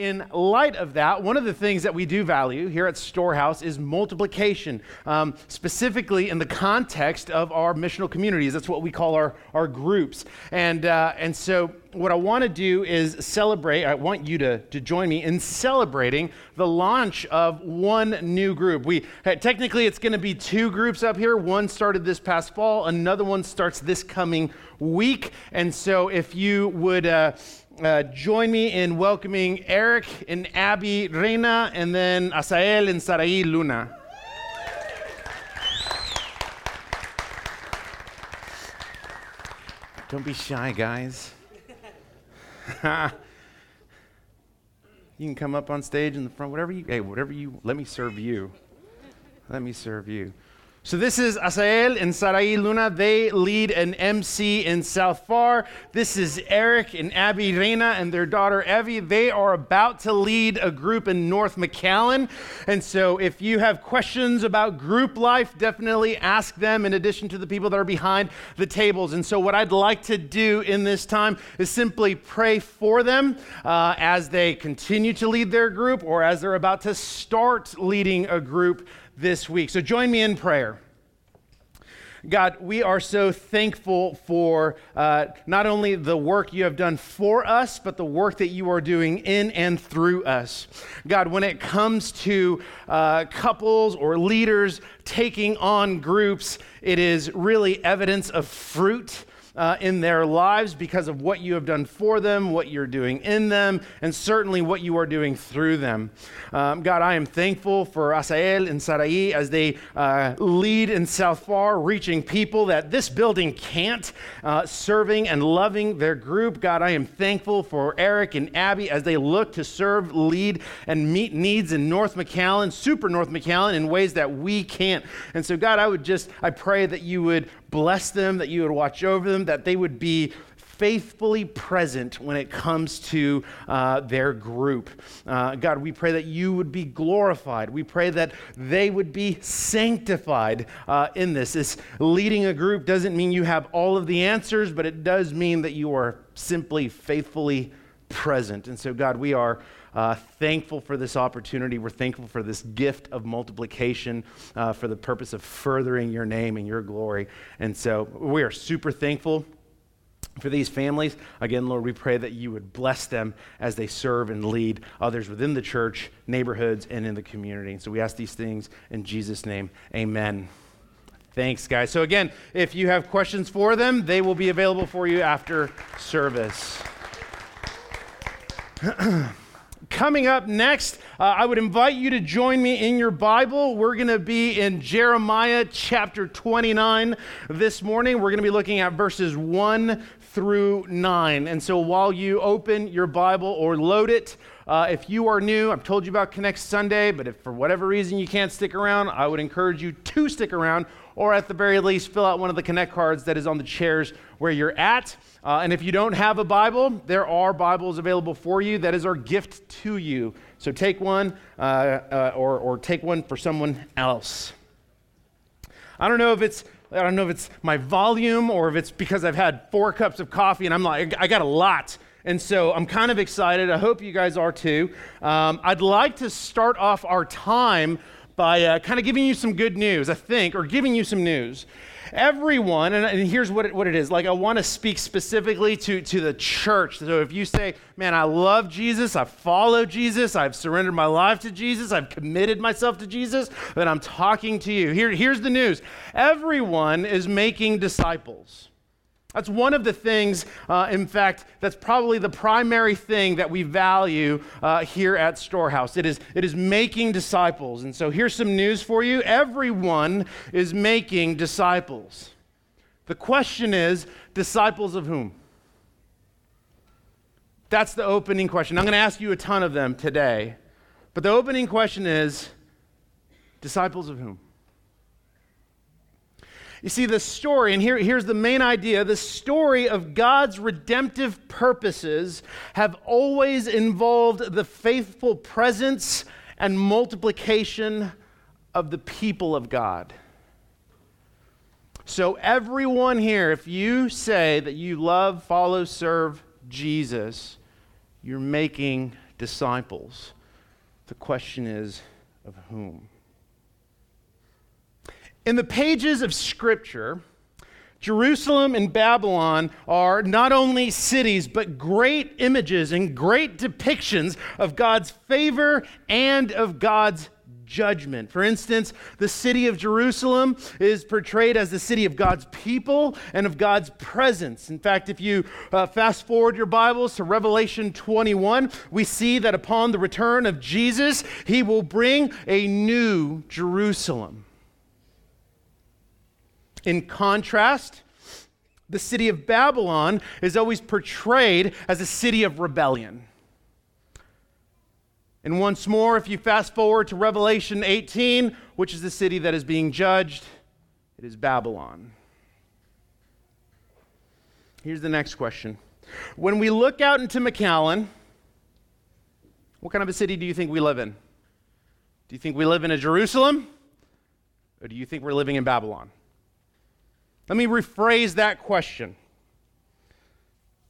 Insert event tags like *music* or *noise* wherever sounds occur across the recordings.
in light of that, one of the things that we do value here at Storehouse is multiplication, um, specifically in the context of our missional communities. That's what we call our, our groups. And, uh, and so, what I want to do is celebrate, I want you to, to join me in celebrating the launch of one new group. We Technically, it's going to be two groups up here. One started this past fall, another one starts this coming week. And so, if you would. Uh, uh, join me in welcoming Eric and Abby Reina, and then Asael and Sarai Luna. Don't be shy, guys. you can come up on stage in the front, whatever you, hey, whatever you, let me serve you. Let me serve you. So this is Asael and Sarai Luna. They lead an MC in South Pharr. This is Eric and Abby Reina and their daughter Evie. They are about to lead a group in North McAllen. And so if you have questions about group life, definitely ask them in addition to the people that are behind the tables. And so what I'd like to do in this time is simply pray for them uh, as they continue to lead their group or as they're about to start leading a group this week. So join me in prayer. God, we are so thankful for uh, not only the work you have done for us, but the work that you are doing in and through us. God, when it comes to uh, couples or leaders taking on groups, it is really evidence of fruit uh, in their lives because of what you have done for them, what you're doing in them, and certainly what you are doing through them. Um, God, I am thankful for Asael and Sarai as they uh, lead in South Pharr, reaching people that this building can't, uh, serving and loving their group. God, I am thankful for Eric and Abby as they look to serve, lead, and meet needs in North McAllen, super North McAllen, in ways that we can't. And so, God, I would just, I pray that you would bless them, that you would watch over them, that they would be faithfully present when it comes to uh, their group. Uh, God, we pray that you would be glorified. We pray that they would be sanctified uh, in this. This leading a group doesn't mean you have all of the answers, but it does mean that you are simply faithfully present. And so, God, we are uh, thankful for this opportunity. We're thankful for this gift of multiplication uh, for the purpose of furthering your name and your glory. And so we are super thankful for these families. Again, Lord, we pray that you would bless them as they serve and lead others within the church, neighborhoods, and in the community. And so we ask these things in Jesus' name. Amen. Thanks, guys. So, again, if you have questions for them, they will be available for you after service. *clears throat* Coming up next, uh, I would invite you to join me in your Bible. We're going to be in Jeremiah chapter 29 this morning. We're going to be looking at verses 1 through 9. And so while you open your Bible or load it, uh, if you are new, I've told you about Connect Sunday, but if for whatever reason you can't stick around, I would encourage you to stick around, or at the very least, fill out one of the Connect cards that is on the chairs where you're at. Uh, and if you don't have a Bible, there are Bibles available for you. That is our gift to you. So take one uh, uh, or, or take one for someone else. I don't know if it's I don't know if it's my volume or if it's because I've had four cups of coffee and I'm like, I got a lot. And so I'm kind of excited. I hope you guys are too. Um, I'd like to start off our time by uh, kind of giving you some good news, I think, or giving you some news everyone, and, and here's what it, what it is like, I want to speak specifically to, to the church. So if you say, man, I love Jesus, I follow Jesus, I've surrendered my life to Jesus, I've committed myself to Jesus, then I'm talking to you. Here, here's the news everyone is making disciples. That's one of the things, uh, in fact, that's probably the primary thing that we value uh, here at Storehouse. It is, it is making disciples. And so here's some news for you everyone is making disciples. The question is disciples of whom? That's the opening question. I'm going to ask you a ton of them today. But the opening question is disciples of whom? You see, the story, and here, here's the main idea the story of God's redemptive purposes have always involved the faithful presence and multiplication of the people of God. So, everyone here, if you say that you love, follow, serve Jesus, you're making disciples. The question is, of whom? In the pages of Scripture, Jerusalem and Babylon are not only cities, but great images and great depictions of God's favor and of God's judgment. For instance, the city of Jerusalem is portrayed as the city of God's people and of God's presence. In fact, if you uh, fast forward your Bibles to Revelation 21, we see that upon the return of Jesus, he will bring a new Jerusalem. In contrast, the city of Babylon is always portrayed as a city of rebellion. And once more, if you fast forward to Revelation 18, which is the city that is being judged, it is Babylon. Here's the next question. When we look out into McAllen, what kind of a city do you think we live in? Do you think we live in a Jerusalem? Or do you think we're living in Babylon? Let me rephrase that question.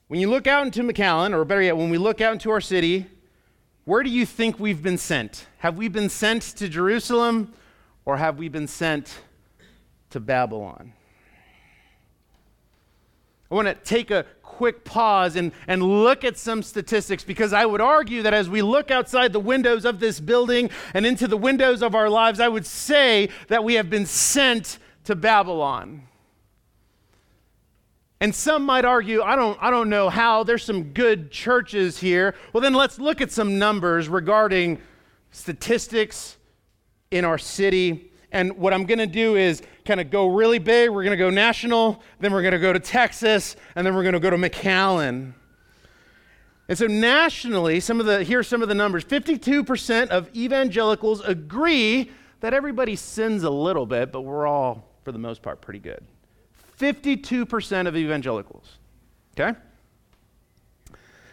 When you look out into McAllen, or better yet, when we look out into our city, where do you think we've been sent? Have we been sent to Jerusalem or have we been sent to Babylon? I want to take a quick pause and, and look at some statistics because I would argue that as we look outside the windows of this building and into the windows of our lives, I would say that we have been sent to Babylon. And some might argue, I don't, I don't know how, there's some good churches here. Well, then let's look at some numbers regarding statistics in our city. And what I'm going to do is kind of go really big. We're going to go national, then we're going to go to Texas, and then we're going to go to McAllen. And so nationally, some of the here's some of the numbers. 52% of evangelicals agree that everybody sins a little bit, but we're all for the most part pretty good. 52% of evangelicals. Okay?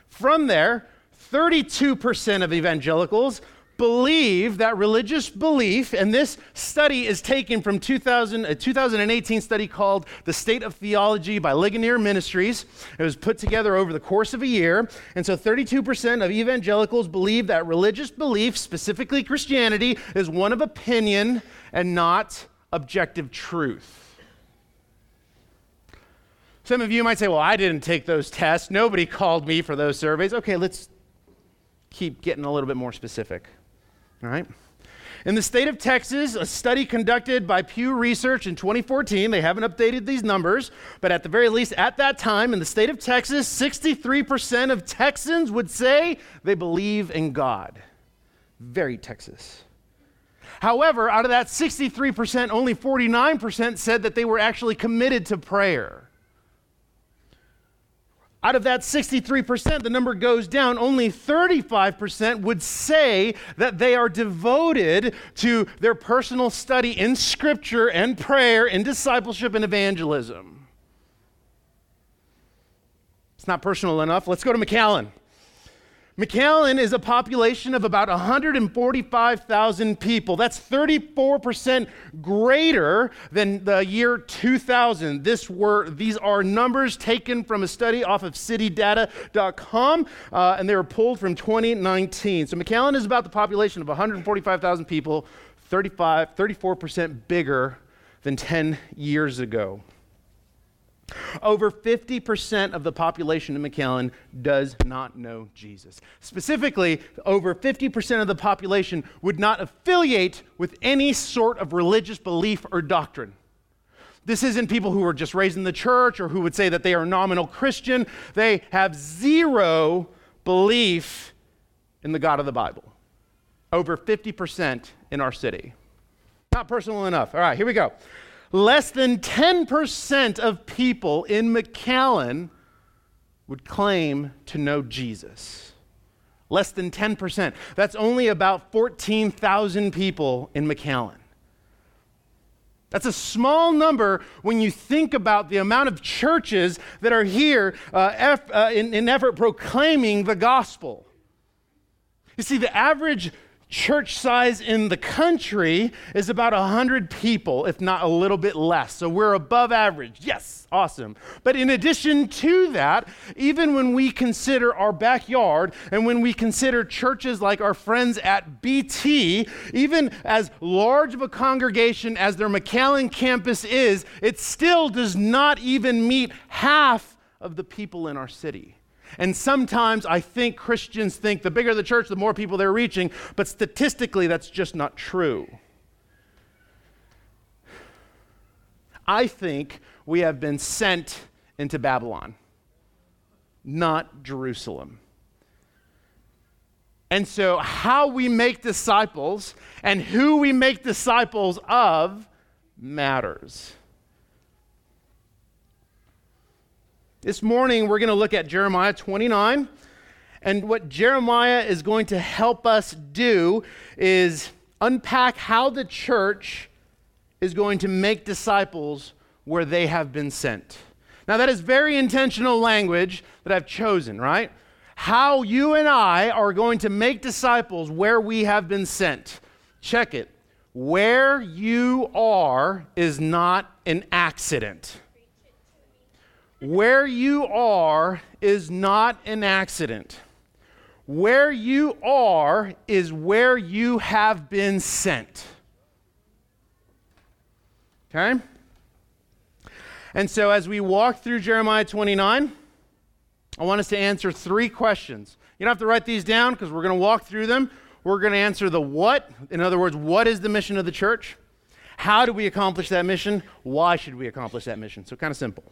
From there, 32% of evangelicals believe that religious belief, and this study is taken from 2000, a uh, 2018 study called The State of Theology by Ligonier Ministries. It was put together over the course of a year. And so 32% of evangelicals believe that religious belief, specifically Christianity, is one of opinion and not objective truth. Some of you might say, well, I didn't take those tests. Nobody called me for those surveys. Okay, let's keep getting a little bit more specific. All right? In the state of Texas, a study conducted by Pew Research in 2014, they haven't updated these numbers, but at the very least, at that time, in the state of Texas, 63% of Texans would say they believe in God. Very Texas. However, out of that 63%, only 49% said that they were actually committed to prayer. Out of that 63%, the number goes down. Only 35% would say that they are devoted to their personal study in Scripture and prayer and discipleship and evangelism. It's not personal enough. Let's go to McAllen. McAllen is a population of about 145,000 people. That's 34% greater than the year 2000. This were, these are numbers taken from a study off of citydata.com, uh, and they were pulled from 2019. So McAllen is about the population of 145,000 people, 35, 34% bigger than 10 years ago. Over 50% of the population in McAllen does not know Jesus. Specifically, over 50% of the population would not affiliate with any sort of religious belief or doctrine. This isn't people who are just raised in the church or who would say that they are nominal Christian. They have zero belief in the God of the Bible. Over 50% in our city. Not personal enough. All right, here we go less than 10% of people in McAllen would claim to know Jesus. Less than 10%. That's only about 14,000 people in McAllen. That's a small number when you think about the amount of churches that are here uh, uh, in, in effort proclaiming the gospel. You see, the average church size in the country is about 100 people, if not a little bit less. So we're above average. Yes, awesome. But in addition to that, even when we consider our backyard and when we consider churches like our friends at BT, even as large of a congregation as their McAllen campus is, it still does not even meet half of the people in our city. And sometimes I think Christians think the bigger the church, the more people they're reaching, but statistically, that's just not true. I think we have been sent into Babylon, not Jerusalem. And so, how we make disciples and who we make disciples of matters. This morning, we're going to look at Jeremiah 29. And what Jeremiah is going to help us do is unpack how the church is going to make disciples where they have been sent. Now, that is very intentional language that I've chosen, right? How you and I are going to make disciples where we have been sent. Check it. Where you are is not an accident. Where you are is not an accident. Where you are is where you have been sent. Okay? And so, as we walk through Jeremiah 29, I want us to answer three questions. You don't have to write these down because we're going to walk through them. We're going to answer the what. In other words, what is the mission of the church? How do we accomplish that mission? Why should we accomplish that mission? So, kind of simple.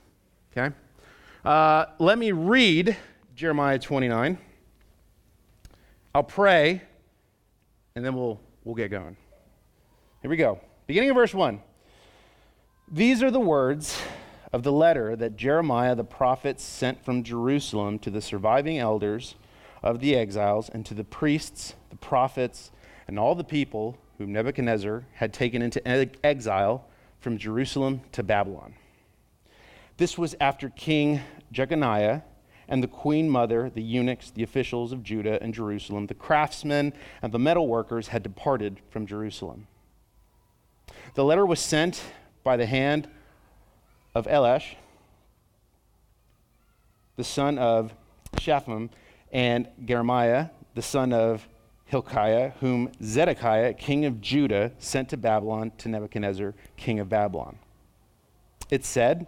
Okay? Uh, let me read Jeremiah 29. I'll pray, and then we'll, we'll get going. Here we go. Beginning of verse 1. These are the words of the letter that Jeremiah the prophet sent from Jerusalem to the surviving elders of the exiles and to the priests, the prophets, and all the people whom Nebuchadnezzar had taken into exile from Jerusalem to Babylon. This was after King Jeconiah and the queen mother, the eunuchs, the officials of Judah and Jerusalem, the craftsmen, and the metal workers had departed from Jerusalem. The letter was sent by the hand of Elasah, the son of Shaphan, and Jeremiah, the son of Hilkiah, whom Zedekiah, king of Judah, sent to Babylon to Nebuchadnezzar, king of Babylon. It said,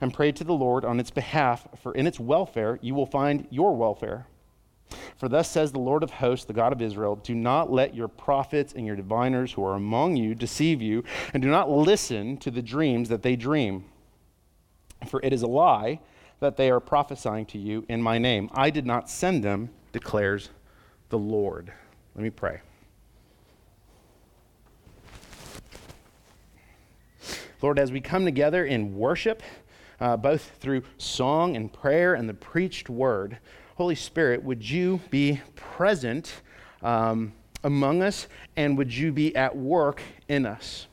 and pray to the Lord on its behalf, for in its welfare you will find your welfare. For thus says the Lord of hosts, the God of Israel Do not let your prophets and your diviners who are among you deceive you, and do not listen to the dreams that they dream. For it is a lie that they are prophesying to you in my name. I did not send them, declares the Lord. Let me pray. Lord, as we come together in worship, uh, both through song and prayer and the preached word. Holy Spirit, would you be present um, among us and would you be at work in us?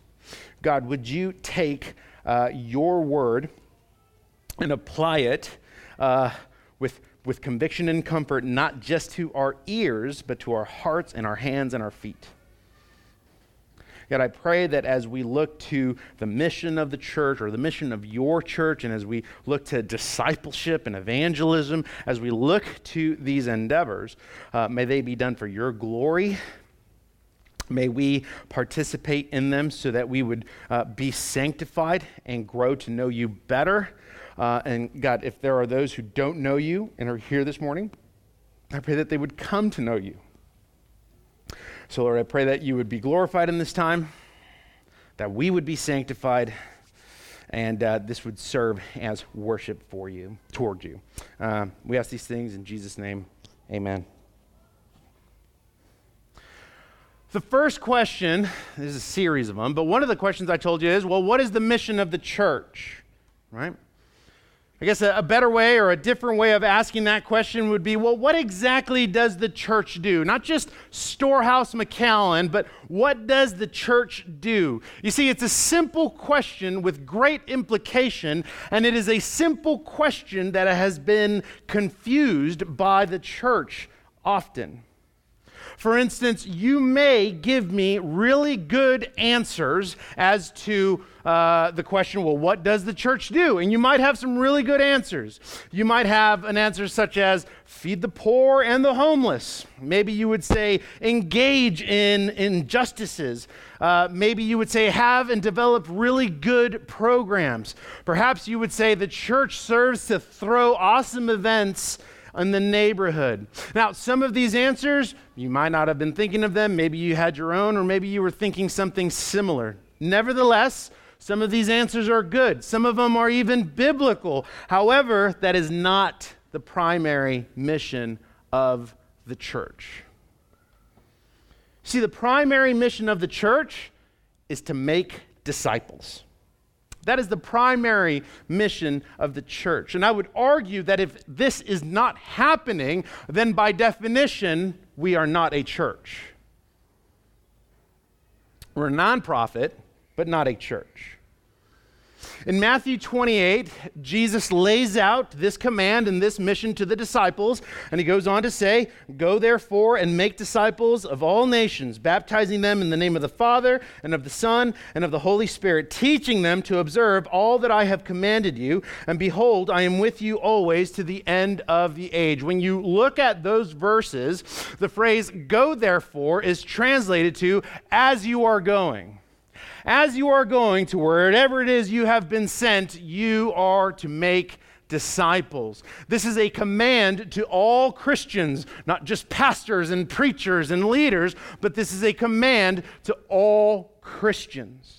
God, would you take uh, your word and apply it uh, with, with conviction and comfort, not just to our ears, but to our hearts and our hands and our feet? God, I pray that as we look to the mission of the church or the mission of your church, and as we look to discipleship and evangelism, as we look to these endeavors, uh, may they be done for your glory. May we participate in them so that we would uh, be sanctified and grow to know you better. Uh, and God, if there are those who don't know you and are here this morning, I pray that they would come to know you. So, Lord, I pray that you would be glorified in this time, that we would be sanctified, and uh, this would serve as worship for you, toward you. Uh, we ask these things in Jesus' name. Amen. The first question, there's a series of them, but one of the questions I told you is well, what is the mission of the church? Right? I guess a, a, better way or a different way of asking that question would be well, what exactly does the church do? Not just Storehouse McAllen, but what does the church do? You see, it's a simple question with great implication, and it is a simple question that has been confused by the church often. For instance, you may give me really good answers as to uh, the question, well, what does the church do? And you might have some really good answers. You might have an answer such as feed the poor and the homeless. Maybe you would say engage in injustices. Uh, maybe you would say have and develop really good programs. Perhaps you would say the church serves to throw awesome events in the neighborhood. Now, some of these answers, you might not have been thinking of them. Maybe you had your own, or maybe you were thinking something similar. Nevertheless, some of these answers are good. Some of them are even biblical. However, that is not the primary mission of the church. See, the primary mission of the church is to make disciples. That is the primary mission of the church. And I would argue that if this is not happening, then by definition, we are not a church. We're a nonprofit, but not a church. In Matthew 28, Jesus lays out this command and this mission to the disciples, and he goes on to say, Go therefore and make disciples of all nations, baptizing them in the name of the Father, and of the Son, and of the Holy Spirit, teaching them to observe all that I have commanded you. And behold, I am with you always to the end of the age. When you look at those verses, the phrase, Go therefore, is translated to, As you are going as you are going to wherever it is you have been sent, you are to make disciples. This is a command to all Christians, not just pastors and preachers and leaders, but this is a command to all Christians.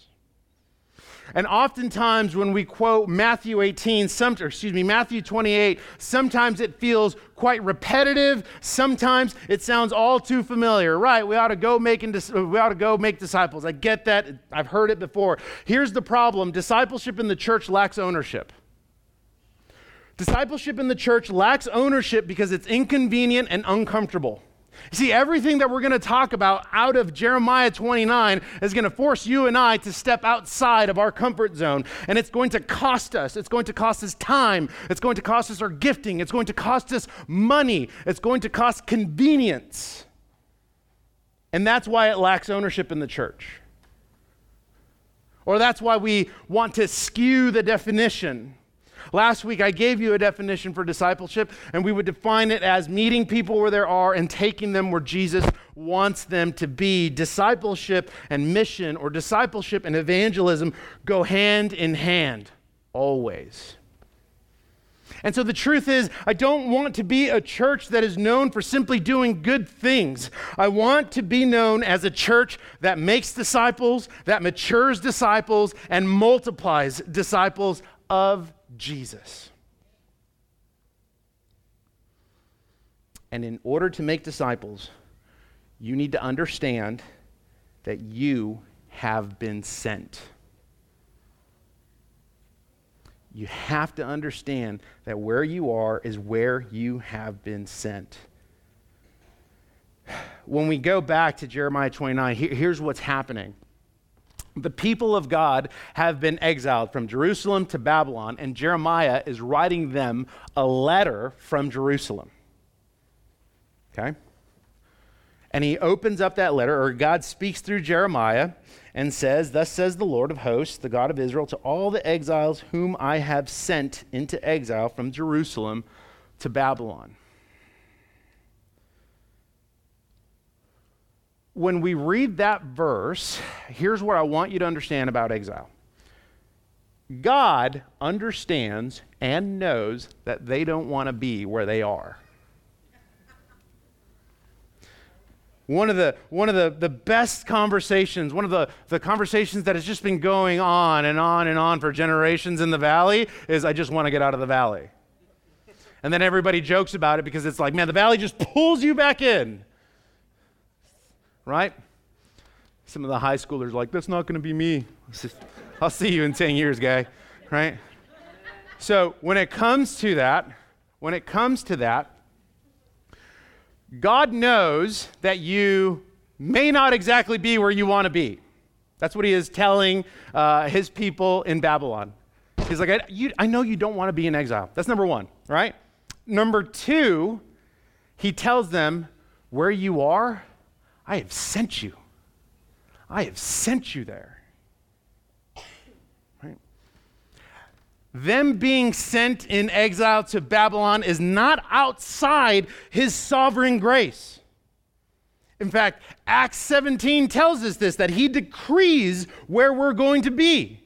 And oftentimes when we quote Matthew 18, some, excuse me, Matthew 28, sometimes it feels quite repetitive. Sometimes it sounds all too familiar. Right, we ought to go making we ought to go make disciples. I get that. I've heard it before. Here's the problem. Discipleship in the church lacks ownership. Discipleship in the church lacks ownership because it's inconvenient and uncomfortable. You see, everything that we're going to talk about out of Jeremiah 29 is going to force you and I to step outside of our comfort zone. And it's going to cost us. It's going to cost us time. It's going to cost us our gifting. It's going to cost us money. It's going to cost convenience. And that's why it lacks ownership in the church. Or that's why we want to skew the definition. Last week, I gave you a definition for discipleship, and we would define it as meeting people where they are and taking them where Jesus wants them to be. Discipleship and mission, or discipleship and evangelism, go hand in hand, always. And so the truth is, I don't want to be a church that is known for simply doing good things. I want to be known as a church that makes disciples, that matures disciples, and multiplies disciples of Jesus. And in order to make disciples, you need to understand that you have been sent. You have to understand that where you are is where you have been sent. When we go back to Jeremiah 29, here, here's what's happening the people of God have been exiled from Jerusalem to Babylon, and Jeremiah is writing them a letter from Jerusalem. Okay? And he opens up that letter, or God speaks through Jeremiah and says, Thus says the Lord of hosts, the God of Israel, to all the exiles whom I have sent into exile from Jerusalem to Babylon. When we read that verse, here's what I want you to understand about exile God understands and knows that they don't want to be where they are. One of the, one of the, the best conversations, one of the, the conversations that has just been going on and on and on for generations in the valley is I just want to get out of the valley. And then everybody jokes about it because it's like, man, the valley just pulls you back in right? Some of the high schoolers like, that's not going to be me. *laughs* I'll see you in 10 years, guy, right? So when it comes to that, when it comes to that, God knows that you may not exactly be where you want to be. That's what he is telling uh, his people in Babylon. He's like, I, you, I know you don't want to be in exile. That's number one, right? Number two, he tells them, Where you are, I have sent you. I have sent you there. Right? Them being sent in exile to Babylon is not outside his sovereign grace. In fact, Acts 17 tells us this that he decrees where we're going to be.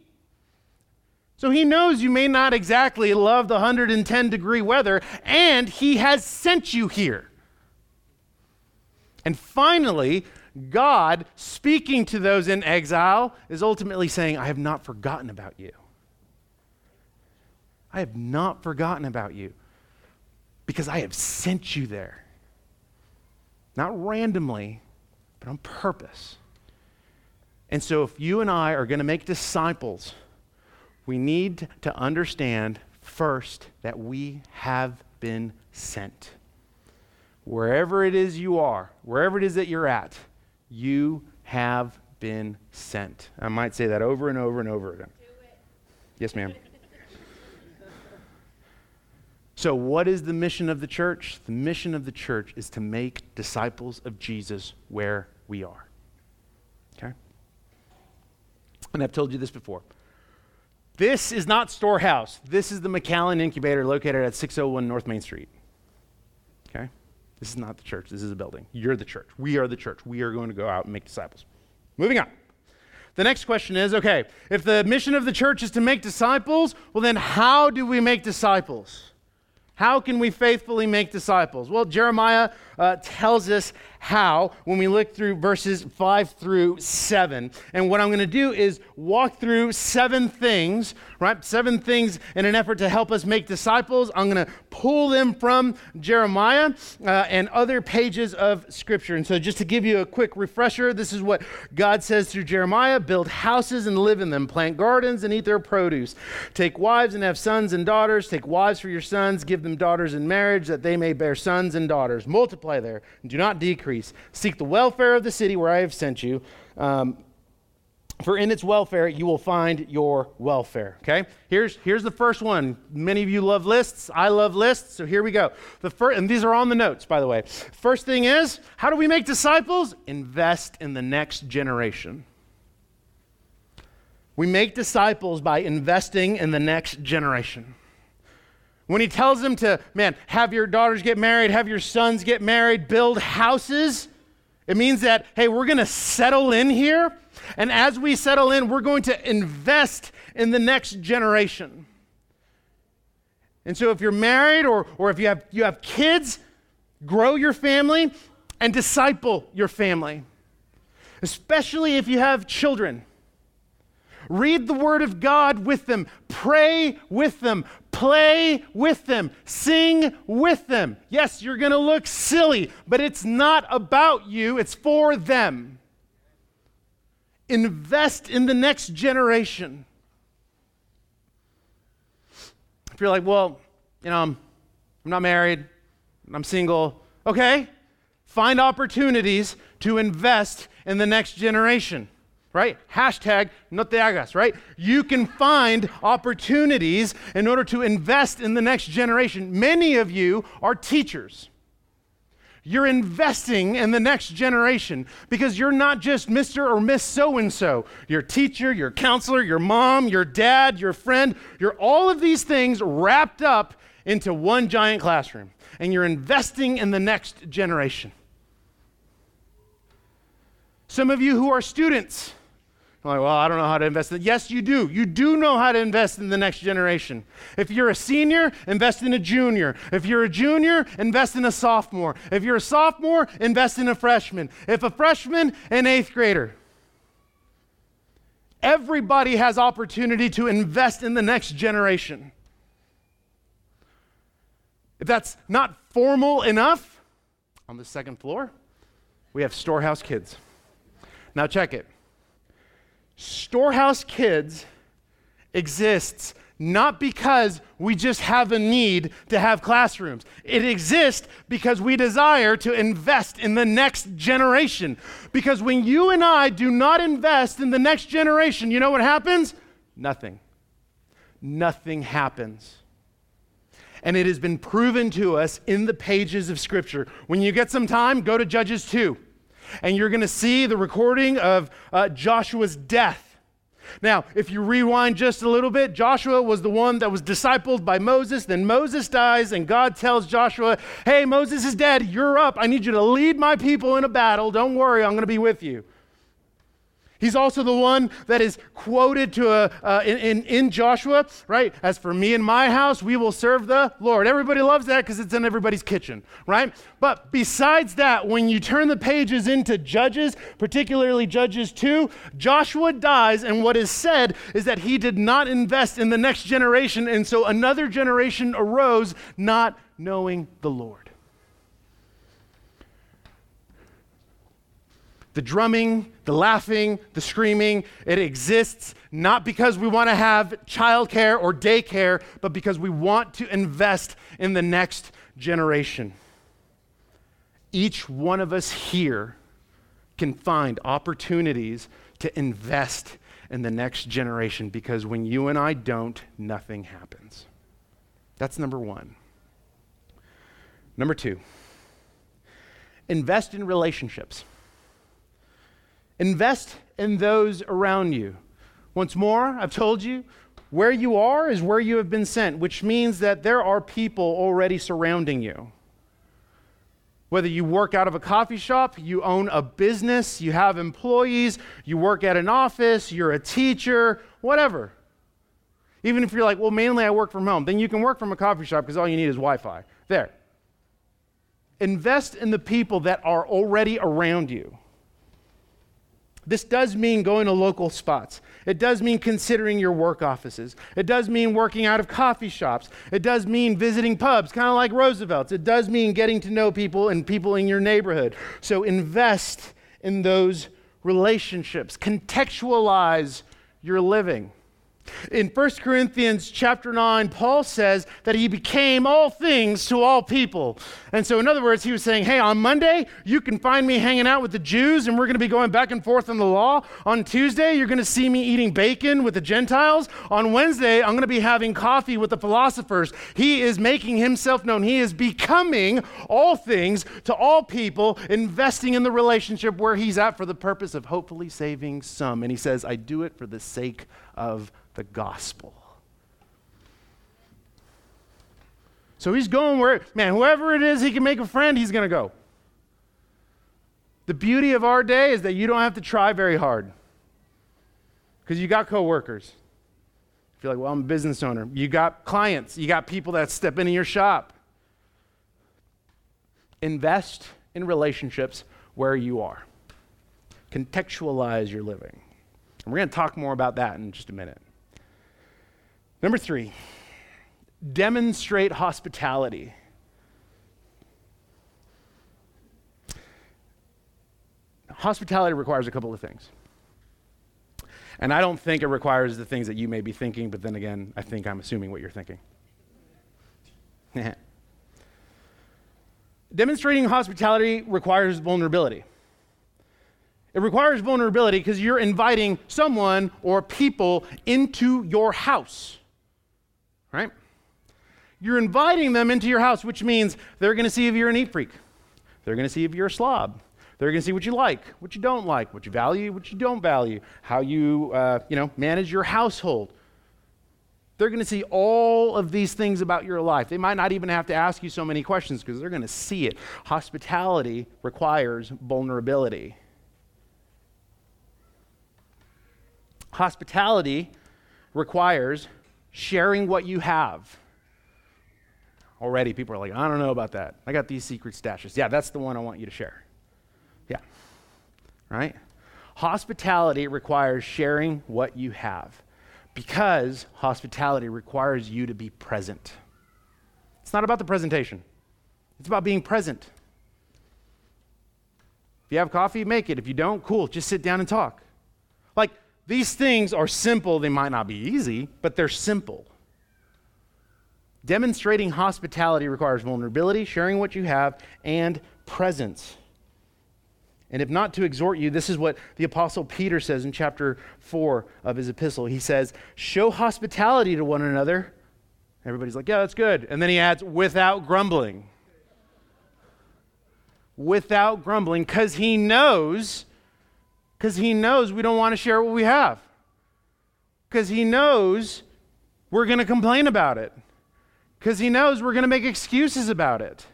So he knows you may not exactly love the 110 degree weather, and he has sent you here. And finally, God, speaking to those in exile, is ultimately saying, I have not forgotten about you. I have not forgotten about you because I have sent you there. Not randomly, but on purpose. And so, if you and I are going to make disciples, we need to understand first that we have been sent. Wherever it is you are, wherever it is that you're at, you have been sent. I might say that over and over and over again. Yes, ma'am. So, what is the mission of the church? The mission of the church is to make disciples of Jesus where we are. Okay? And I've told you this before. This is not Storehouse. This is the McAllen Incubator located at 601 North Main Street. This is not the church. This is a building. You're the church. We are the church. We are going to go out and make disciples. Moving on. The next question is okay, if the mission of the church is to make disciples, well, then how do we make disciples? How can we faithfully make disciples? Well, Jeremiah uh, tells us how when we look through verses 5 through 7. And what I'm going to do is walk through seven things, right? Seven things in an effort to help us make disciples. I'm going to pull them from Jeremiah uh, and other pages of Scripture. And so, just to give you a quick refresher, this is what God says through Jeremiah build houses and live in them, plant gardens and eat their produce, take wives and have sons and daughters, take wives for your sons, give them daughters in marriage that they may bear sons and daughters. Multiply there and do not decrease. Seek the welfare of the city where I have sent you. Um, for in its welfare you will find your welfare okay? Here's here's the first one. Many of you love lists. I love lists so here we go. The first and these are on the notes by the way. First thing is how do we make disciples? Invest in the next generation. We make disciples by investing in the next generation when he tells them to, man, have your daughters get married, have your sons get married, build houses, it means that, hey, we're going to settle in here. And as we settle in, we're going to invest in the next generation. And so if you're married or, or if you have, you have kids, grow your family and disciple your family, especially if you have children. Read the Word of God with them. Pray with them. Play with them. Sing with them. Yes, you're going to look silly, but it's not about you, it's for them. Invest in the next generation. If you're like, well, you know, I'm, I'm not married, I'm single, okay, find opportunities to invest in the next generation right? Hashtag no te hagas, right? You can find opportunities in order to invest in the next generation. Many of you are teachers. You're investing in the next generation because you're not just Mr. or Miss so and so. Your teacher, your counselor, your mom, your dad, your friend. You're all of these things wrapped up into one giant classroom. And you're investing in the next generation. Some of you who are students, I'm like, well, I don't know how to invest in it. Yes, you do. You do know how to invest in the next generation. If you're a senior, invest in a junior. If you're a junior, invest in a sophomore. If you're a sophomore, invest in a freshman. If a freshman, an eighth grader. Everybody has opportunity to invest in the next generation. If that's not formal enough, on the second floor, we have Storehouse Kids. Now, check it Storehouse Kids exists not because we just have a need to have classrooms. It exists because we desire to invest in the next generation. Because when you and I do not invest in the next generation, you know what happens? Nothing. Nothing happens. And it has been proven to us in the pages of Scripture. When you get some time, go to Judges 2, and you're going to see the recording of uh, Joshua's death now, if you rewind just a little bit, Joshua was the one that was discipled by Moses. Then Moses dies, and God tells Joshua, Hey, Moses is dead. You're up. I need you to lead my people in a battle. Don't worry, I'm going to be with you. He's also the one that is quoted to a, uh, in, in, in, Joshua, right? As for me and my house, we will serve the Lord. Everybody loves that because it's in everybody's kitchen, right? But besides that, when you turn the pages into Judges, particularly Judges 2, Joshua dies, and what is said is that he did not invest in the next generation, and so another generation arose not knowing the Lord. The drumming, the laughing, the screaming, it exists not because we want to have childcare or daycare, but because we want to invest in the next generation. Each one of us here can find opportunities to invest in the next generation because when you and I don't, nothing happens. That's number one. Number two, invest in relationships. Invest in those around you. Once more, I've told you, where you are is where you have been sent, which means that there are people already surrounding you. Whether you work out of a coffee shop, you own a business, you have employees, you work at an office, you're a teacher, whatever. Even if you're like, well, mainly I work from home, then you can work from a coffee shop because all you need is Wi Fi. There. Invest in the people that are already around you. This does mean going to local spots. It does mean considering your work offices. It does mean working out of coffee shops. It does mean visiting pubs, kind of like Roosevelt's. It does mean getting to know people and people in your neighborhood. So invest in those relationships, contextualize your living. In 1 Corinthians chapter 9, Paul says that he became all things to all people. And so, in other words, he was saying, Hey, on Monday, you can find me hanging out with the Jews, and we're going to be going back and forth on the law. On Tuesday, you're going to see me eating bacon with the Gentiles. On Wednesday, I'm going to be having coffee with the philosophers. He is making himself known. He is becoming all things to all people, investing in the relationship where he's at for the purpose of hopefully saving some. And he says, I do it for the sake of the gospel. So he's going where, man, whoever it is he can make a friend, he's going to go. The beauty of our day is that you don't have to try very hard because you got coworkers. If you're like, well, I'm a business owner, you got clients, you got people that step into your shop. Invest in relationships where you are, contextualize your living. And we're going to talk more about that in just a minute. Number three, demonstrate hospitality. Hospitality requires a couple of things. And I don't think it requires the things that you may be thinking, but then again, I think I'm assuming what you're thinking. *laughs* Demonstrating hospitality requires vulnerability. It requires vulnerability because you're inviting someone or people into your house? You're inviting them into your house, which means they're going to see if you're an eat freak. They're going to see if you're a slob. They're going to see what you like, what you don't like, what you value, what you don't value, how you, uh, you know, manage your household. They're going to see all of these things about your life. They might not even have to ask you so many questions because they're going to see it. Hospitality requires vulnerability. Hospitality requires sharing what you have. Already, people are like, I don't know about that. I got these secret stashes. Yeah, that's the one I want you to share. Yeah. Right? Hospitality requires sharing what you have because hospitality requires you to be present. It's not about the presentation, it's about being present. If you have coffee, make it. If you don't, cool, just sit down and talk. Like, these things are simple. They might not be easy, but they're simple. Demonstrating hospitality requires vulnerability, sharing what you have, and presence. And if not to exhort you, this is what the Apostle Peter says in chapter 4 of his epistle. He says, Show hospitality to one another. Everybody's like, Yeah, that's good. And then he adds, without grumbling. Without grumbling, because he knows, because he knows we don't want to share what we have. Because he knows we're going to complain about it. Because he knows we're going to make excuses about it.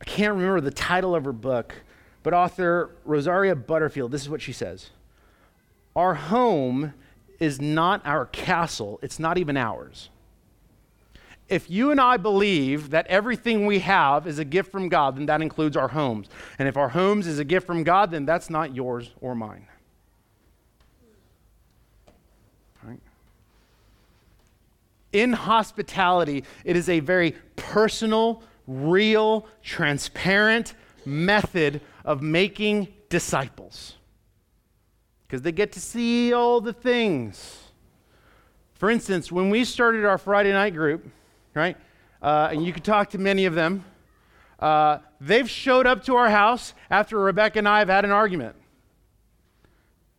I can't remember the title of her book, but author Rosaria Butterfield, this is what she says Our home is not our castle, it's not even ours. If you and I believe that everything we have is a gift from God, then that includes our homes. And if our homes is a gift from God, then that's not yours or mine. In hospitality, it is a very personal, real, transparent method of making disciples. Because they get to see all the things. For instance, when we started our Friday night group, right, uh, and you could talk to many of them, uh, they've showed up to our house after Rebecca and I have had an argument.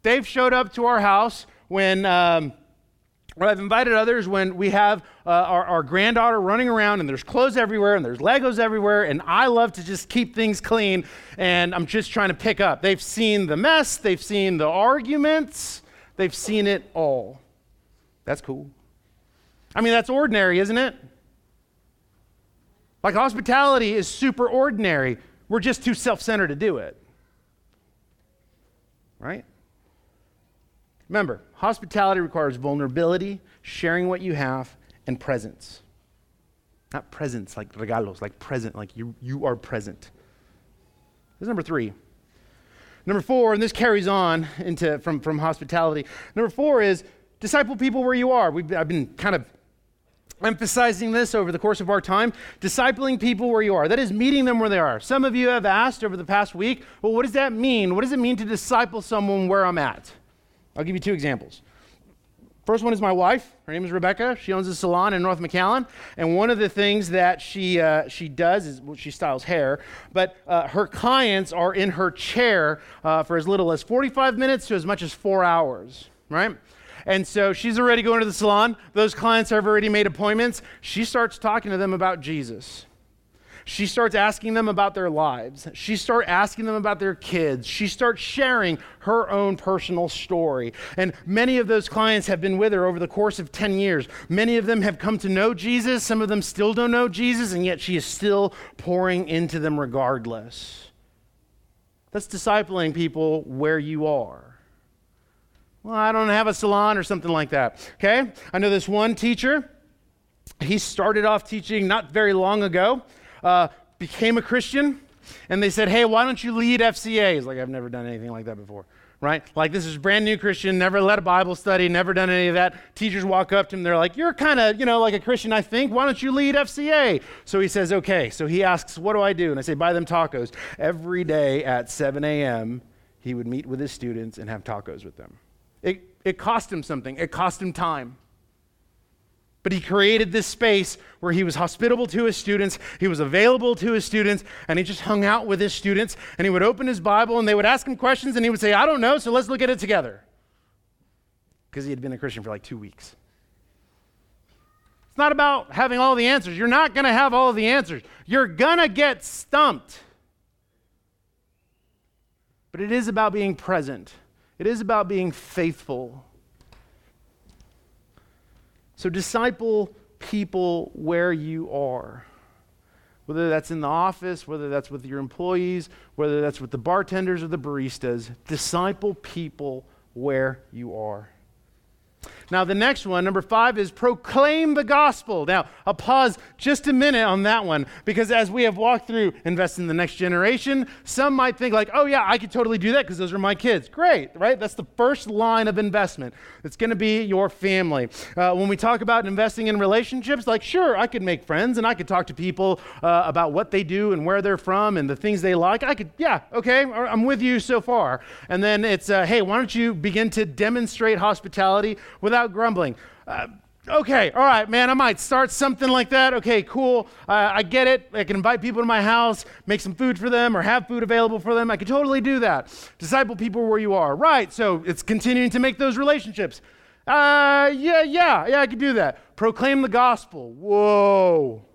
They've showed up to our house when um, I've invited others when we have uh, our, our, granddaughter running around and there's clothes everywhere and there's Legos everywhere, and I love to just keep things clean and I'm just trying to pick up. They've seen the mess, they've seen the arguments, they've seen it all. That's cool. I mean, that's ordinary, isn't it? Like, hospitality is super ordinary. We're just too self centered to do it. Right? Remember, hospitality requires vulnerability, sharing what you have, and presence. Not presence like regalos, like present, like you, you are present. This is number three. Number four, and this carries on into from, from hospitality. Number four is disciple people where you are. We've, I've been kind of emphasizing this over the course of our time discipling people where you are that is meeting them where they are some of you have asked over the past week well what does that mean what does it mean to disciple someone where i'm at I'll give you two examples. First one is my wife. Her name is Rebecca. She owns a salon in North McAllen. And one of the things that she, uh, she does is well, she styles hair, but uh, her clients are in her chair uh, for as little as 45 minutes to as much as four hours, right? And so she's already going to the salon. Those clients have already made appointments. She starts talking to them about Jesus. She starts asking them about their lives. She starts asking them about their kids. She starts sharing her own personal story. And many of those clients have been with her over the course of 10 years. Many of them have come to know Jesus. Some of them still don't know Jesus, and yet she is still pouring into them regardless. That's discipling people where you are. Well, I don't have a salon or something like that. Okay? I know this one teacher. He started off teaching not very long ago uh, became a Christian, and they said, Hey, why don't you lead FCA? He's like, I've never done anything like that before, right? Like, this is brand new Christian, never led a Bible study, never done any of that. Teachers walk up to him, they're like, You're kind of, you know, like a Christian, I think. Why don't you lead FCA? So he says, Okay. So he asks, What do I do? And I say, Buy them tacos. Every day at 7 a.m., he would meet with his students and have tacos with them. It, it cost him something, it cost him time. But he created this space where he was hospitable to his students, he was available to his students, and he just hung out with his students. And he would open his Bible and they would ask him questions, and he would say, I don't know, so let's look at it together. Because he had been a Christian for like two weeks. It's not about having all the answers. You're not going to have all the answers, you're going to get stumped. But it is about being present, it is about being faithful. So, disciple people where you are. Whether that's in the office, whether that's with your employees, whether that's with the bartenders or the baristas, disciple people where you are. Now, the next one, number five, is proclaim the gospel. Now, I'll pause just a minute on that one because as we have walked through invest in the next generation, some might think, like, oh, yeah, I could totally do that because those are my kids. Great, right? That's the first line of investment. It's going to be your family. Uh, when we talk about investing in relationships, like, sure, I could make friends and I could talk to people uh, about what they do and where they're from and the things they like. I could, yeah, okay, I'm with you so far. And then it's, uh, hey, why don't you begin to demonstrate hospitality without without grumbling. Uh, okay, all right, man, I might start something like that. Okay, cool. Uh, I get it. I can invite people to my house, make some food for them, or have food available for them. I can totally do that. Disciple people where you are. Right, so it's continuing to make those relationships. Uh, yeah, yeah, yeah, I can do that. Proclaim the gospel. Whoa.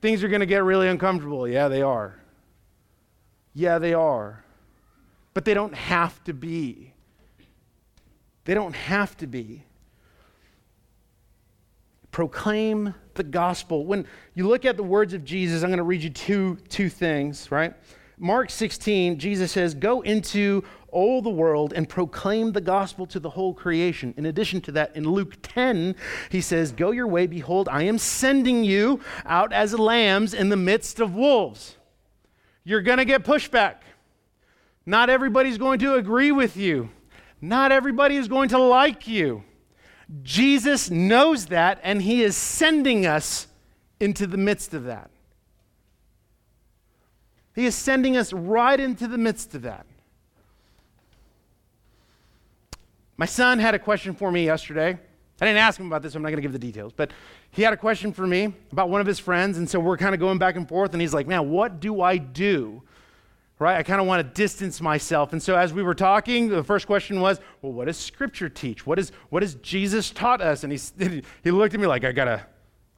Things are going to get really uncomfortable. Yeah, they are. Yeah, they are. But they don't have to be. They don't have to be proclaim the gospel. When you look at the words of Jesus, I'm going to read you two, two things, right? Mark 16, Jesus says, Go into all the world and proclaim the gospel to the whole creation. In addition to that, in Luke 10, he says, Go your way, behold, I am sending you out as lambs in the midst of wolves. You're going to get pushback. Not everybody's going to agree with you, not everybody is going to like you. Jesus knows that, and he is sending us into the midst of that. He is sending us right into the midst of that. My son had a question for me yesterday. I didn't ask him about this, so I'm not going to give the details, but he had a question for me about one of his friends, and so we're kind of going back and forth, and he's like, Man, what do I do right? I kind of want to distance myself. And so as we were talking, the first question was, well, what does Scripture teach? What, is, what has Jesus taught us? And he, *laughs* he looked at me like, I got to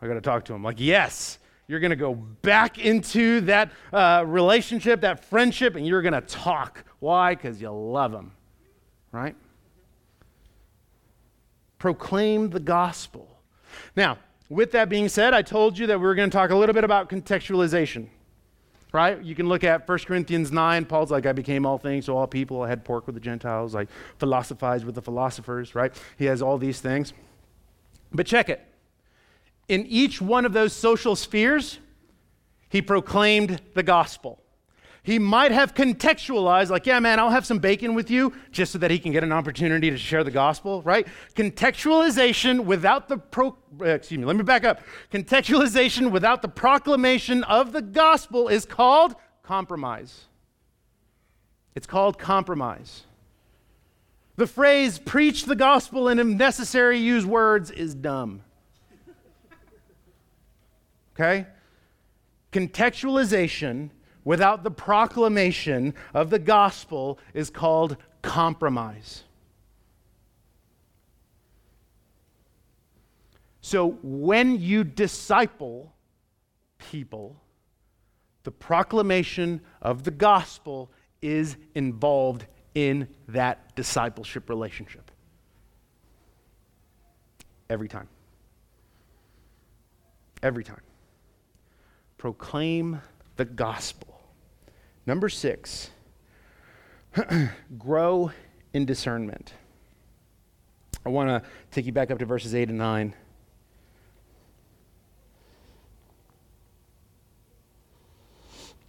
I gotta talk to him. Like, yes, you're going to go back into that uh, relationship, that friendship, and you're going to talk. Why? Because you love him, right? Proclaim the gospel. Now, with that being said, I told you that we were going to talk a little bit about contextualization right? You can look at 1 Corinthians 9. Paul's like, I became all things to all people. I had pork with the Gentiles. I philosophized with the philosophers, right? He has all these things. But check it. In each one of those social spheres, he proclaimed the gospel he might have contextualized, like, yeah, man, I'll have some bacon with you, just so that he can get an opportunity to share the gospel, right? Contextualization without the pro, uh, excuse me, let me back up. Contextualization without the proclamation of the gospel is called compromise. It's called compromise. The phrase preach the gospel and if necessary use words is dumb. Okay? Contextualization without the proclamation of the gospel is called compromise. So when you disciple people, the proclamation of the gospel is involved in that discipleship relationship. Every time. Every time. Proclaim the gospel. Number six, *clears throat* grow in discernment. I want to take you back up to verses 8 and 9.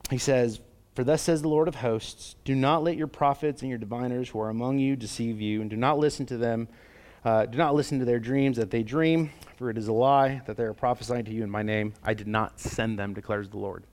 He says, For thus says the Lord of hosts, do not let your prophets and your diviners who are among you deceive you, and do not listen to them. Uh, do not listen to their dreams that they dream, for it is a lie that they are prophesying to you in my name. I did not send them, declares the Lord.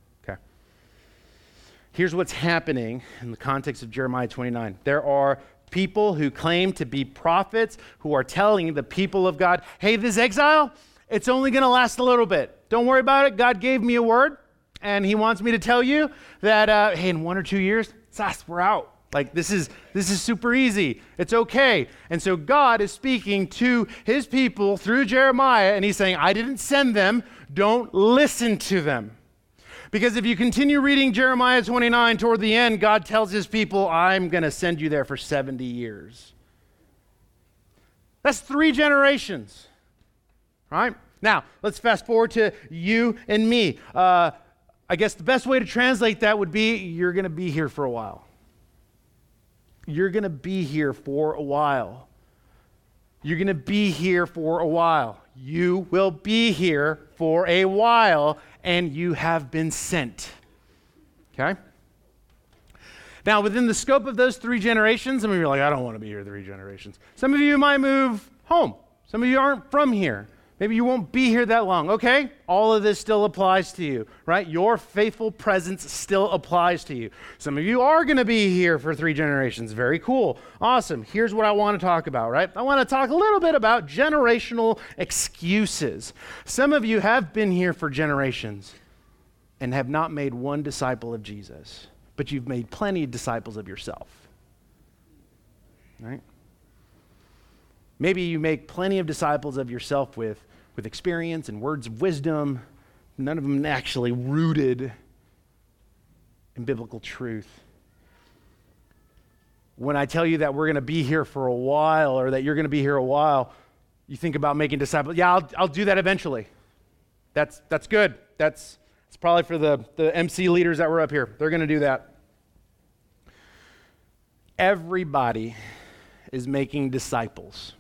Here's what's happening in the context of Jeremiah 29. There are people who claim to be prophets who are telling the people of God, hey, this exile, it's only going to last a little bit. Don't worry about it. God gave me a word, and He wants me to tell you that, uh, hey, in one or two years, sas, we're out. Like this is this is super easy. It's okay. And so God is speaking to his people through Jeremiah and he's saying, "I didn't send them. Don't listen to them." Because if you continue reading Jeremiah 29 toward the end, God tells his people, I'm going to send you there for 70 years. That's three generations. Right? Now, let's fast forward to you and me. Uh, I guess the best way to translate that would be you're going to be here for a while. You're going to be here for a while. You're going to be here for a while. You will be here for a while, and you have been sent. Okay? Now, within the scope of those three generations, some of you are like, I don't want to be here three generations. Some of you might move home. Some of you aren't from here. Maybe you won't be here that long. Okay, all of this still applies to you, right? Your faithful presence still applies to you. Some of you are going to be here for three generations. Very cool. Awesome. Here's what I want to talk about, right? I want to talk a little bit about generational excuses. Some of you have been here for generations and have not made one disciple of Jesus, but you've made plenty of disciples of yourself, right? Maybe you make plenty of disciples of yourself with, with experience and words of wisdom, none of them actually rooted in biblical truth. When I tell you that we're going to be here for a while or that you're going to be here a while, you think about making disciples. Yeah, I'll, I'll do that eventually. That's, that's good. That's, that's probably for the, the MC leaders that were up here. They're going to do that. Everybody is making disciples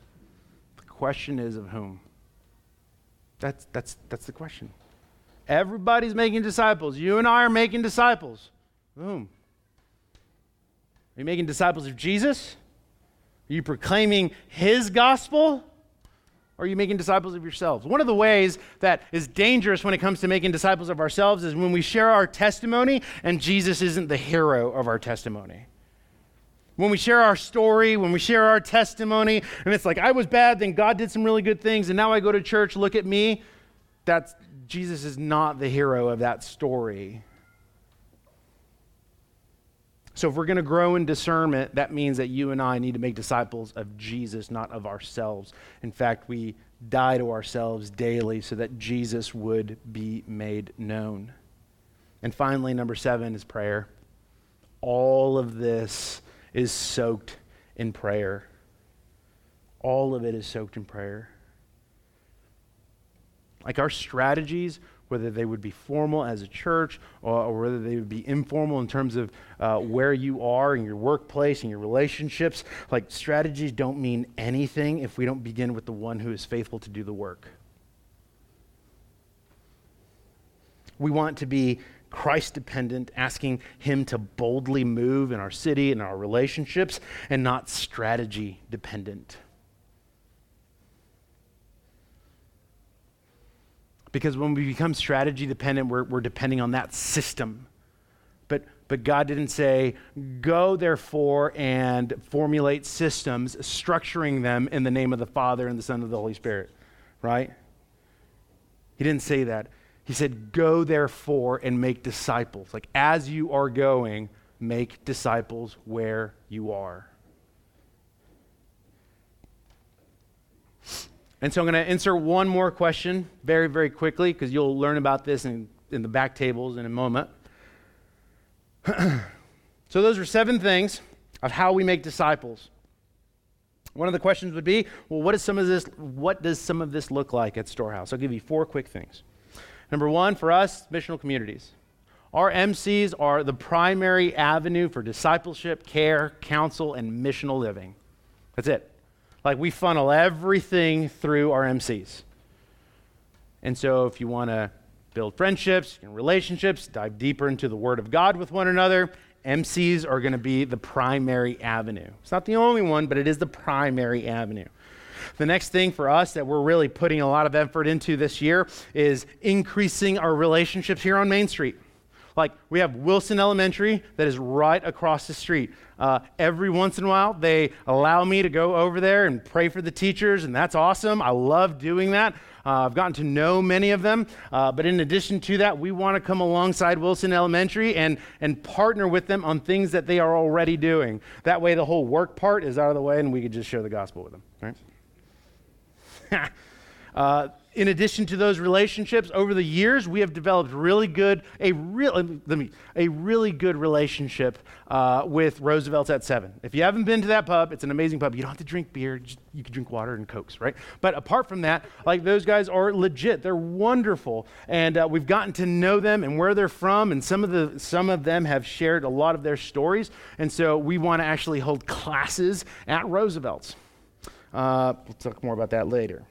The question is of whom? That's, that's, that's the question. Everybody's making disciples. You and I are making disciples. Whom? Are you making disciples of Jesus? Are you proclaiming his gospel? Or are you making disciples of yourselves? One of the ways that is dangerous when it comes to making disciples of ourselves is when we share our testimony and Jesus isn't the hero of our testimony. When we share our story, when we share our testimony, and it's like, I was bad, then God did some really good things, and now I go to church, look at me. That's Jesus is not the hero of that story. So, if we're going to grow in discernment, that means that you and I need to make disciples of Jesus, not of ourselves. In fact, we die to ourselves daily so that Jesus would be made known. And finally, number seven is prayer. All of this is soaked in prayer. All of it is soaked in prayer. Like our strategies, whether they would be formal as a church or, or whether they would be informal in terms of uh, where you are in your workplace and your relationships, like strategies don't mean anything if we don't begin with the one who is faithful to do the work. We want to be Christ dependent, asking Him to boldly move in our city and our relationships, and not strategy dependent. Because when we become strategy dependent, we're, we're depending on that system. But, but God didn't say, go therefore and formulate systems, structuring them in the name of the Father and the Son of the Holy Spirit, right? He didn't say that. He said, Go therefore and make disciples. Like, as you are going, make disciples where you are. And so I'm going to insert one more question very, very quickly because you'll learn about this in, in the back tables in a moment. *clears throat* so, those are seven things of how we make disciples. One of the questions would be, well, what, is some of this, what does some of this look like at Storehouse? I'll give you four quick things. Number one, for us, missional communities. Our MCs are the primary avenue for discipleship, care, counsel, and missional living. That's it. Like we funnel everything through our MCs. And so if you want to build friendships and relationships, dive deeper into the Word of God with one another, MCs are going to be the primary avenue. It's not the only one, but it is the primary avenue. The next thing for us that we're really putting a lot of effort into this year is increasing our relationships here on Main Street. Like we have Wilson Elementary that is right across the street. Uh, every once in a while, they allow me to go over there and pray for the teachers, and that's awesome. I love doing that. Uh, I've gotten to know many of them. Uh, but in addition to that, we want to come alongside Wilson Elementary and, and partner with them on things that they are already doing. That way, the whole work part is out of the way, and we could just share the gospel with them. Right? *laughs* uh, in addition to those relationships, over the years, we have developed really good, a real, let me, a really good relationship uh, with Roosevelt's at Seven. If you haven't been to that pub, it's an amazing pub. You don't have to drink beer; you can drink water and cokes, right? But apart from that, like those guys are legit. They're wonderful, and uh, we've gotten to know them and where they're from. And some of the some of them have shared a lot of their stories, and so we want to actually hold classes at Roosevelt's. Uh, we'll talk more about that later.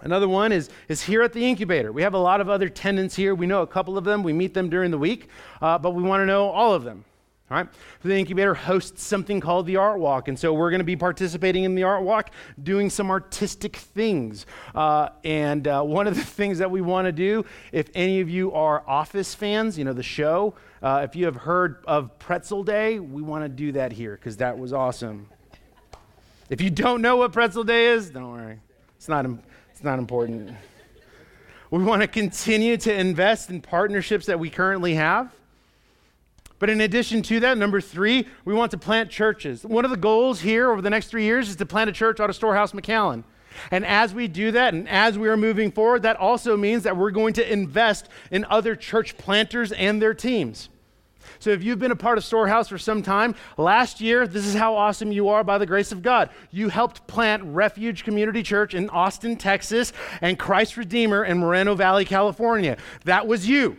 Another one is, is here at the incubator. We have a lot of other tenants here. We know a couple of them. We meet them during the week, uh, but we want to know all of them. All right? So the incubator hosts something called the Art Walk. And so we're going to be participating in the Art Walk, doing some artistic things. Uh, and uh, one of the *laughs* things that we want to do, if any of you are Office fans, you know, the show, uh, if you have heard of Pretzel Day, we want to do that here because that was awesome. If you don't know what Pretzel Day is, don't worry. It's not, it's not important. We want to continue to invest in partnerships that we currently have. But in addition to that, number three, we want to plant churches. One of the goals here over the next three years is to plant a church out of Storehouse McAllen. And as we do that, and as we are moving forward, that also means that we're going to invest in other church planters and their teams. So if you've been a part of Storehouse for some time, last year, this is how awesome you are by the grace of God. You helped plant Refuge Community Church in Austin, Texas, and Christ Redeemer in Moreno Valley, California. That was you.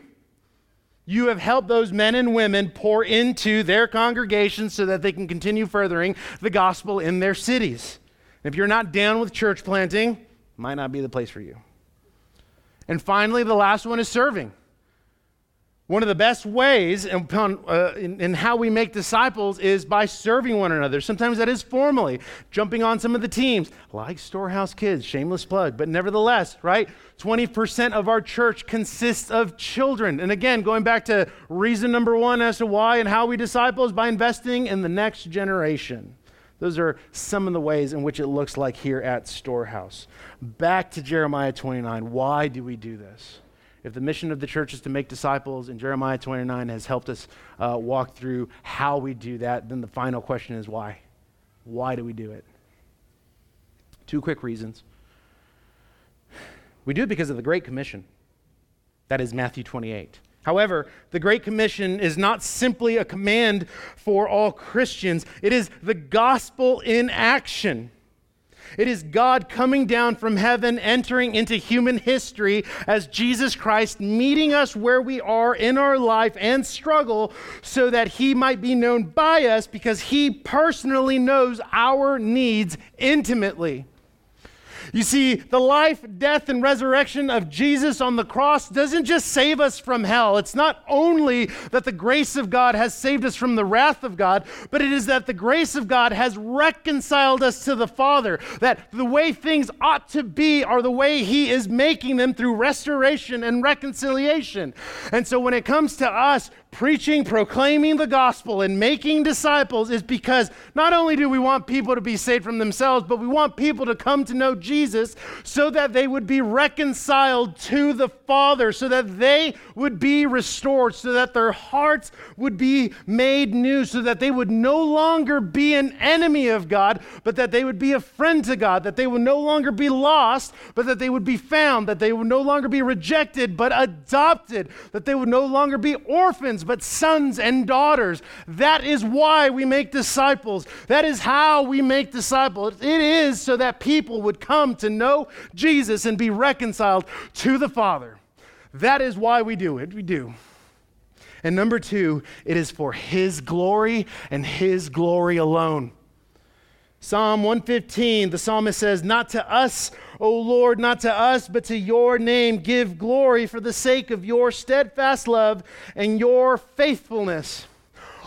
You have helped those men and women pour into their congregations so that they can continue furthering the gospel in their cities. If you're not down with church planting, might not be the place for you. And finally, the last one is serving. One of the best ways in, uh, in, in, how we make disciples is by serving one another. Sometimes that is formally, jumping on some of the teams, like Storehouse Kids, shameless plug, but nevertheless, right? 20% of our church consists of children. And again, going back to reason number one as to why and how we disciple is by investing in the next generation. Those are some of the ways in which it looks like here at Storehouse. Back to Jeremiah 29. Why do we do this? If the mission of the church is to make disciples, and Jeremiah 29 has helped us uh, walk through how we do that, then the final question is why? Why do we do it? Two quick reasons. We do it because of the Great Commission. That is Matthew 28. However, the Great Commission is not simply a command for all Christians, it is the gospel in action. It is God coming down from heaven, entering into human history as Jesus Christ, meeting us where we are in our life and struggle so that he might be known by us because he personally knows our needs intimately. You see, the life, death, and resurrection of Jesus on the cross doesn't just save us from hell. It's not only that the grace of God has saved us from the wrath of God, but it is that the grace of God has reconciled us to the Father. That the way things ought to be are the way He is making them through restoration and reconciliation. And so when it comes to us, preaching, proclaiming the gospel, and making disciples is because not only do we want people to be saved from themselves, but we want people to come to know Jesus so that they would be reconciled to the Father, so that they would be restored, so that their hearts would be made new, so that they would no longer be an enemy of God, but that they would be a friend to God, that they would no longer be lost, but that they would be found, that they would no longer be rejected, but adopted, that they would no longer be orphans but sons and daughters. That is why we make disciples. That is how we make disciples. It is so that people would come to know Jesus and be reconciled to the Father. That is why we do it. We do. And number two, it is for His glory and His glory alone. Psalm 115, the psalmist says, Not to us, O Lord, not to us, but to your name give glory for the sake of your steadfast love and your faithfulness.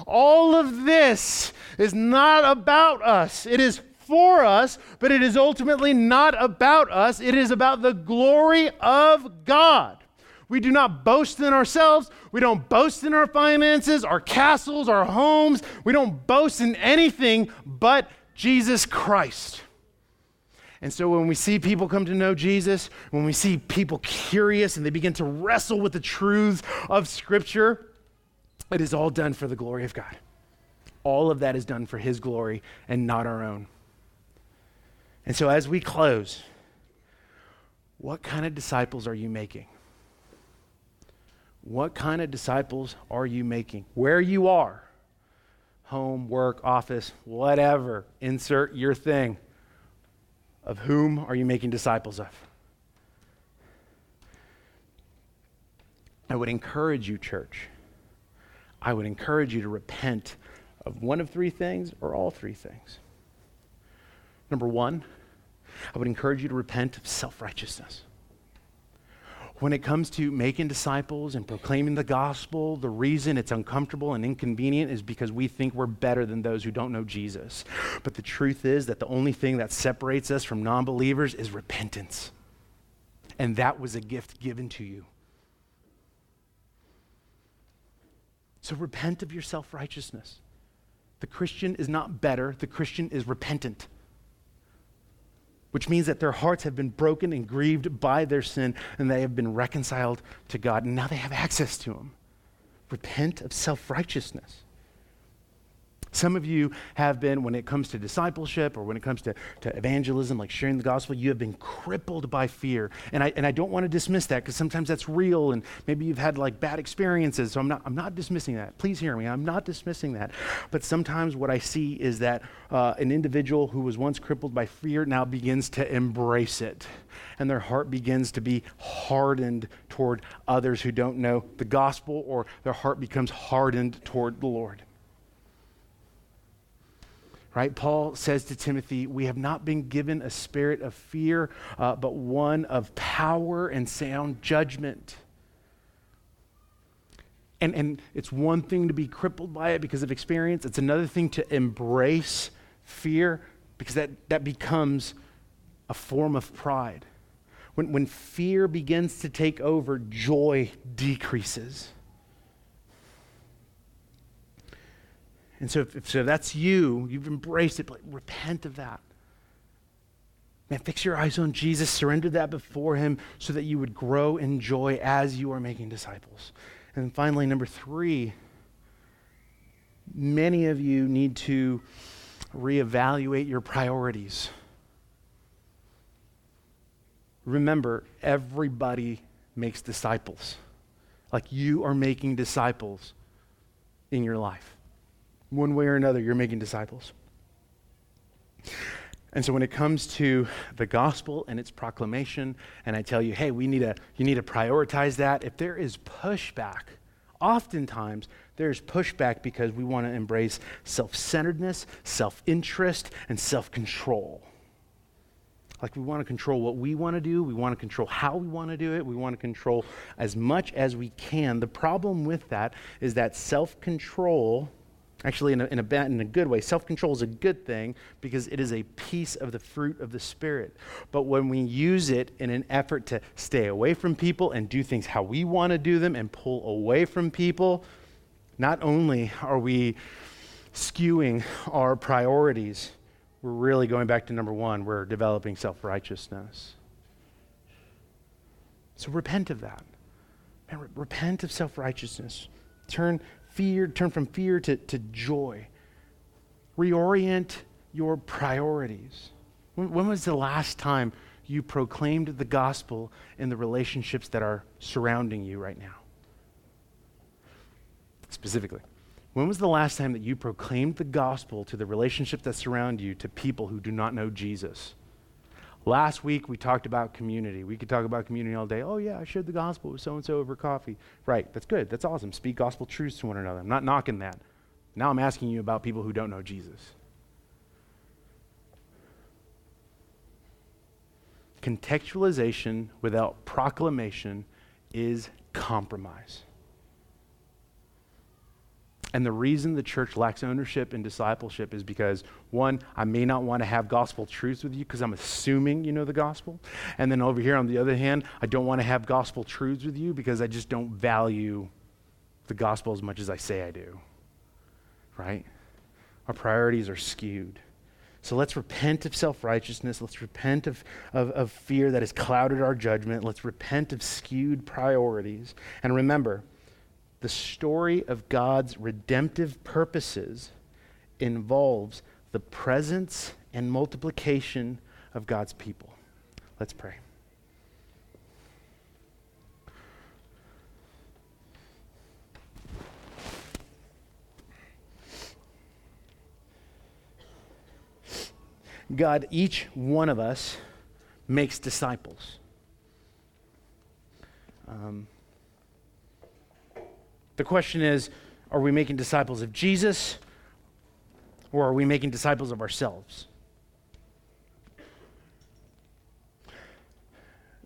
All of this is not about us. It is for us, but it is ultimately not about us. It is about the glory of God. We do not boast in ourselves. We don't boast in our finances, our castles, our homes. We don't boast in anything but Jesus Christ. And so when we see people come to know Jesus, when we see people curious and they begin to wrestle with the truths of Scripture, it is all done for the glory of God. All of that is done for His glory and not our own. And so as we close, what kind of disciples are you making? What kind of disciples are you making? Where you are home, work, office, whatever, insert your thing. Of whom are you making disciples of? I would encourage you, church. I would encourage you to repent of one of three things or all three things. Number one, I would encourage you to repent of self righteousness. When it comes to making disciples and proclaiming the gospel, the reason it's uncomfortable and inconvenient is because we think we're better than those who don't know Jesus. But the truth is that the only thing that separates us from non believers is repentance. And that was a gift given to you. So repent of your self righteousness. The Christian is not better, the Christian is repentant which means that their hearts have been broken and grieved by their sin and they have been reconciled to God. And now they have access to Him. Repent of self righteousness. Some of you have been, when it comes to discipleship or when it comes to, to evangelism, like sharing the gospel, you have been crippled by fear. And I, and I don't want to dismiss that because sometimes that's real and maybe you've had like bad experiences. So I'm not, I'm not dismissing that. Please hear me. I'm not dismissing that. But sometimes what I see is that uh, an individual who was once crippled by fear now begins to embrace it. And their heart begins to be hardened toward others who don't know the gospel, or their heart becomes hardened toward the Lord right? Paul says to Timothy, We have not been given a spirit of fear, uh, but one of power and sound judgment. And, and it's one thing to be crippled by it because of experience, it's another thing to embrace fear because that, that becomes a form of pride. When, when fear begins to take over, joy decreases. And so if, if so that's you, you've embraced it, but repent of that. Man, fix your eyes on Jesus, surrender that before him so that you would grow in joy as you are making disciples. And finally, number three, many of you need to reevaluate your priorities. Remember, everybody makes disciples. Like you are making disciples in your life. One way or another, you're making disciples. And so when it comes to the gospel and its proclamation, and I tell you, hey, we need to, you need to prioritize that, if there is pushback, oftentimes there's pushback because we want to embrace self centeredness, self interest, and self control. Like we want to control what we want to do, we want to control how we want to do it, we want to control as much as we can. The problem with that is that self control Actually, in a, in a, bad, in a good way, self control is a good thing because it is a piece of the fruit of the Spirit. But when we use it in an effort to stay away from people and do things how we want to do them and pull away from people, not only are we skewing our priorities, we're really going back to number one, we're developing self righteousness. So repent of that. Man, re- repent of self righteousness. Turn fear, turn from fear to, to joy. Reorient your priorities. When, when was the last time you proclaimed the gospel in the relationships that are surrounding you right now? Specifically, when was the last time that you proclaimed the gospel to the relationships that surround you to people who do not know Jesus? Last week we talked about community. We could talk about community all day. Oh, yeah, I shared the gospel with so and so over coffee. Right, that's good. That's awesome. Speak gospel truths to one another. I'm not knocking that. Now I'm asking you about people who don't know Jesus. Contextualization without proclamation is compromise. And the reason the church lacks ownership and discipleship is because, one, I may not want to have gospel truths with you because I'm assuming you know the gospel. And then over here, on the other hand, I don't want to have gospel truths with you because I just don't value the gospel as much as I say I do. Right? Our priorities are skewed. So let's repent of self righteousness. Let's repent of, of, of fear that has clouded our judgment. Let's repent of skewed priorities. And remember, the story of God's redemptive purposes involves the presence and multiplication of God's people. Let's pray. God, each one of us makes disciples. Um, the question is are we making disciples of Jesus or are we making disciples of ourselves?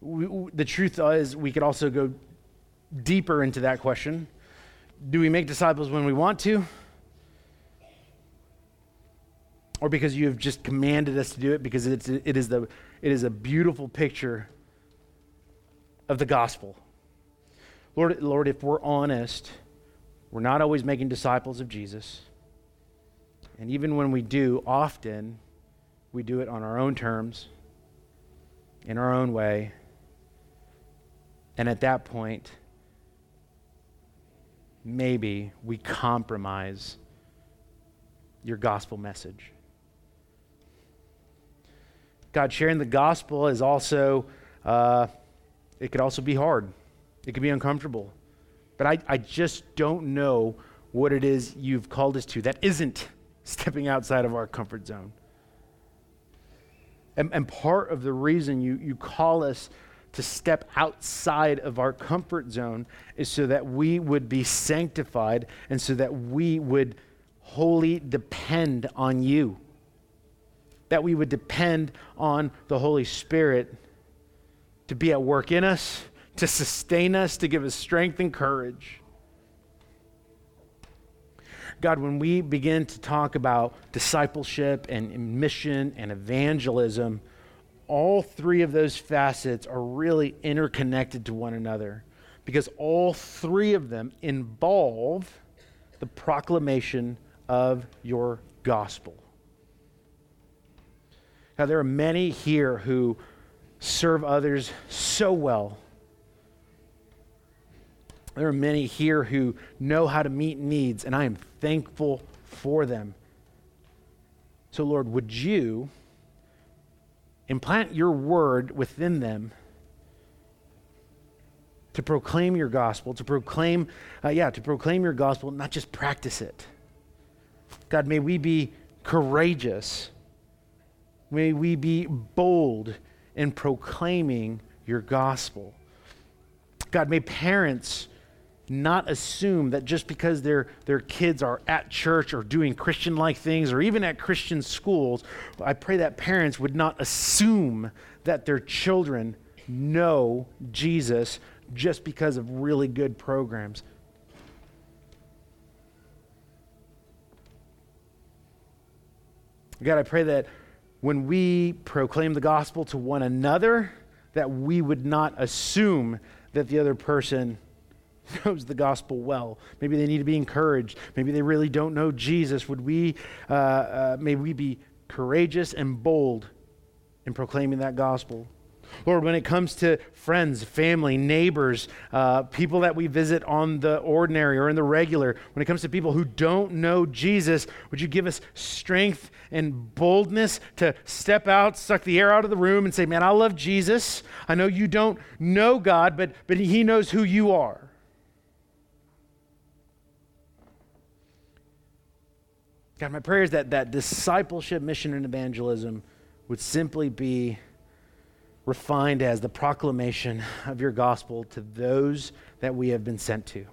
We, the truth is, we could also go deeper into that question. Do we make disciples when we want to? Or because you have just commanded us to do it because it's, it, is the, it is a beautiful picture of the gospel. Lord, Lord, if we're honest, we're not always making disciples of Jesus. And even when we do, often we do it on our own terms, in our own way. And at that point, maybe we compromise your gospel message. God, sharing the gospel is also, uh, it could also be hard. It could be uncomfortable. But I, I just don't know what it is you've called us to that isn't *laughs* stepping outside of our comfort zone. And, and part of the reason you, you call us to step outside of our comfort zone is so that we would be sanctified and so that we would wholly depend on you. That we would depend on the Holy Spirit to be at work in us, to sustain us, to give us strength and courage. God, when we begin to talk about discipleship and mission and evangelism, all three of those facets are really interconnected to one another because all three of them involve the proclamation of your gospel. Now, there are many here who serve others so well there are many here who know how to meet needs, and I am thankful for them. So, Lord, would you implant your word within them to proclaim your gospel, to proclaim, uh, yeah, to proclaim your gospel, not just practice it. God, may we be courageous. May we be bold in proclaiming your gospel. God, may parents not assume that just because their, their kids are at church or doing Christian like things or even at Christian schools, I pray that parents would not assume that their children know Jesus just because of really good programs. God, I pray that when we proclaim the gospel to one another, that we would not assume that the other person knows the gospel well. Maybe they need to be encouraged. Maybe they really don't know Jesus. Would we, uh, uh, may we be courageous and bold in proclaiming that gospel? Lord, when it comes to friends, family, neighbors, uh, people that we visit on the ordinary or in the regular, when it comes to people who don't know Jesus, would you give us strength and boldness to step out, suck the air out of the room, and say, Man, I love Jesus. I know you don't know God, but, but He knows who you are. God, my prayer is that that discipleship, mission, and evangelism would simply be refined as the proclamation of your gospel to those that we have been sent to.